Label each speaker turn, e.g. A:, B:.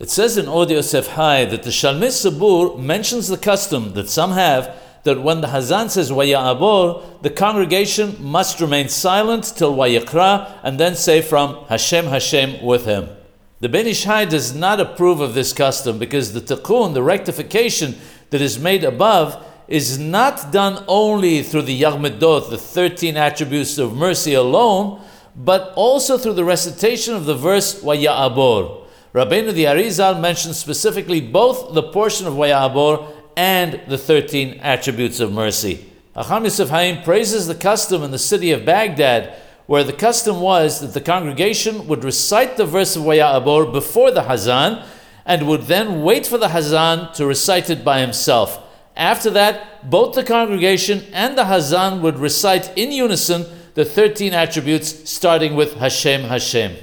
A: It says in Od Yosef Hai that the Shalmei Sabur mentions the custom that some have that when the Hazan says Vaya'abor, the congregation must remain silent till Vayakra and then say from Hashem Hashem with him. The Ben Ish Hai does not approve of this custom because the tikkun, the rectification that is made above, is not done only through the Yag Middot, the 13 attributes of mercy alone, but also through the recitation of the verse Vaya'abor. Rabbeinu the Arizal mentions specifically both the portion of Vayabor and the 13 attributes of mercy. Hacham Yosef Haim praises the custom in the city of Baghdad, where the custom was that the congregation would recite the verse of Vayabor before the Hazan and would then wait for the Hazan to recite it by himself. After that, both the congregation and the Hazan would recite in unison the 13 attributes, starting with Hashem Hashem.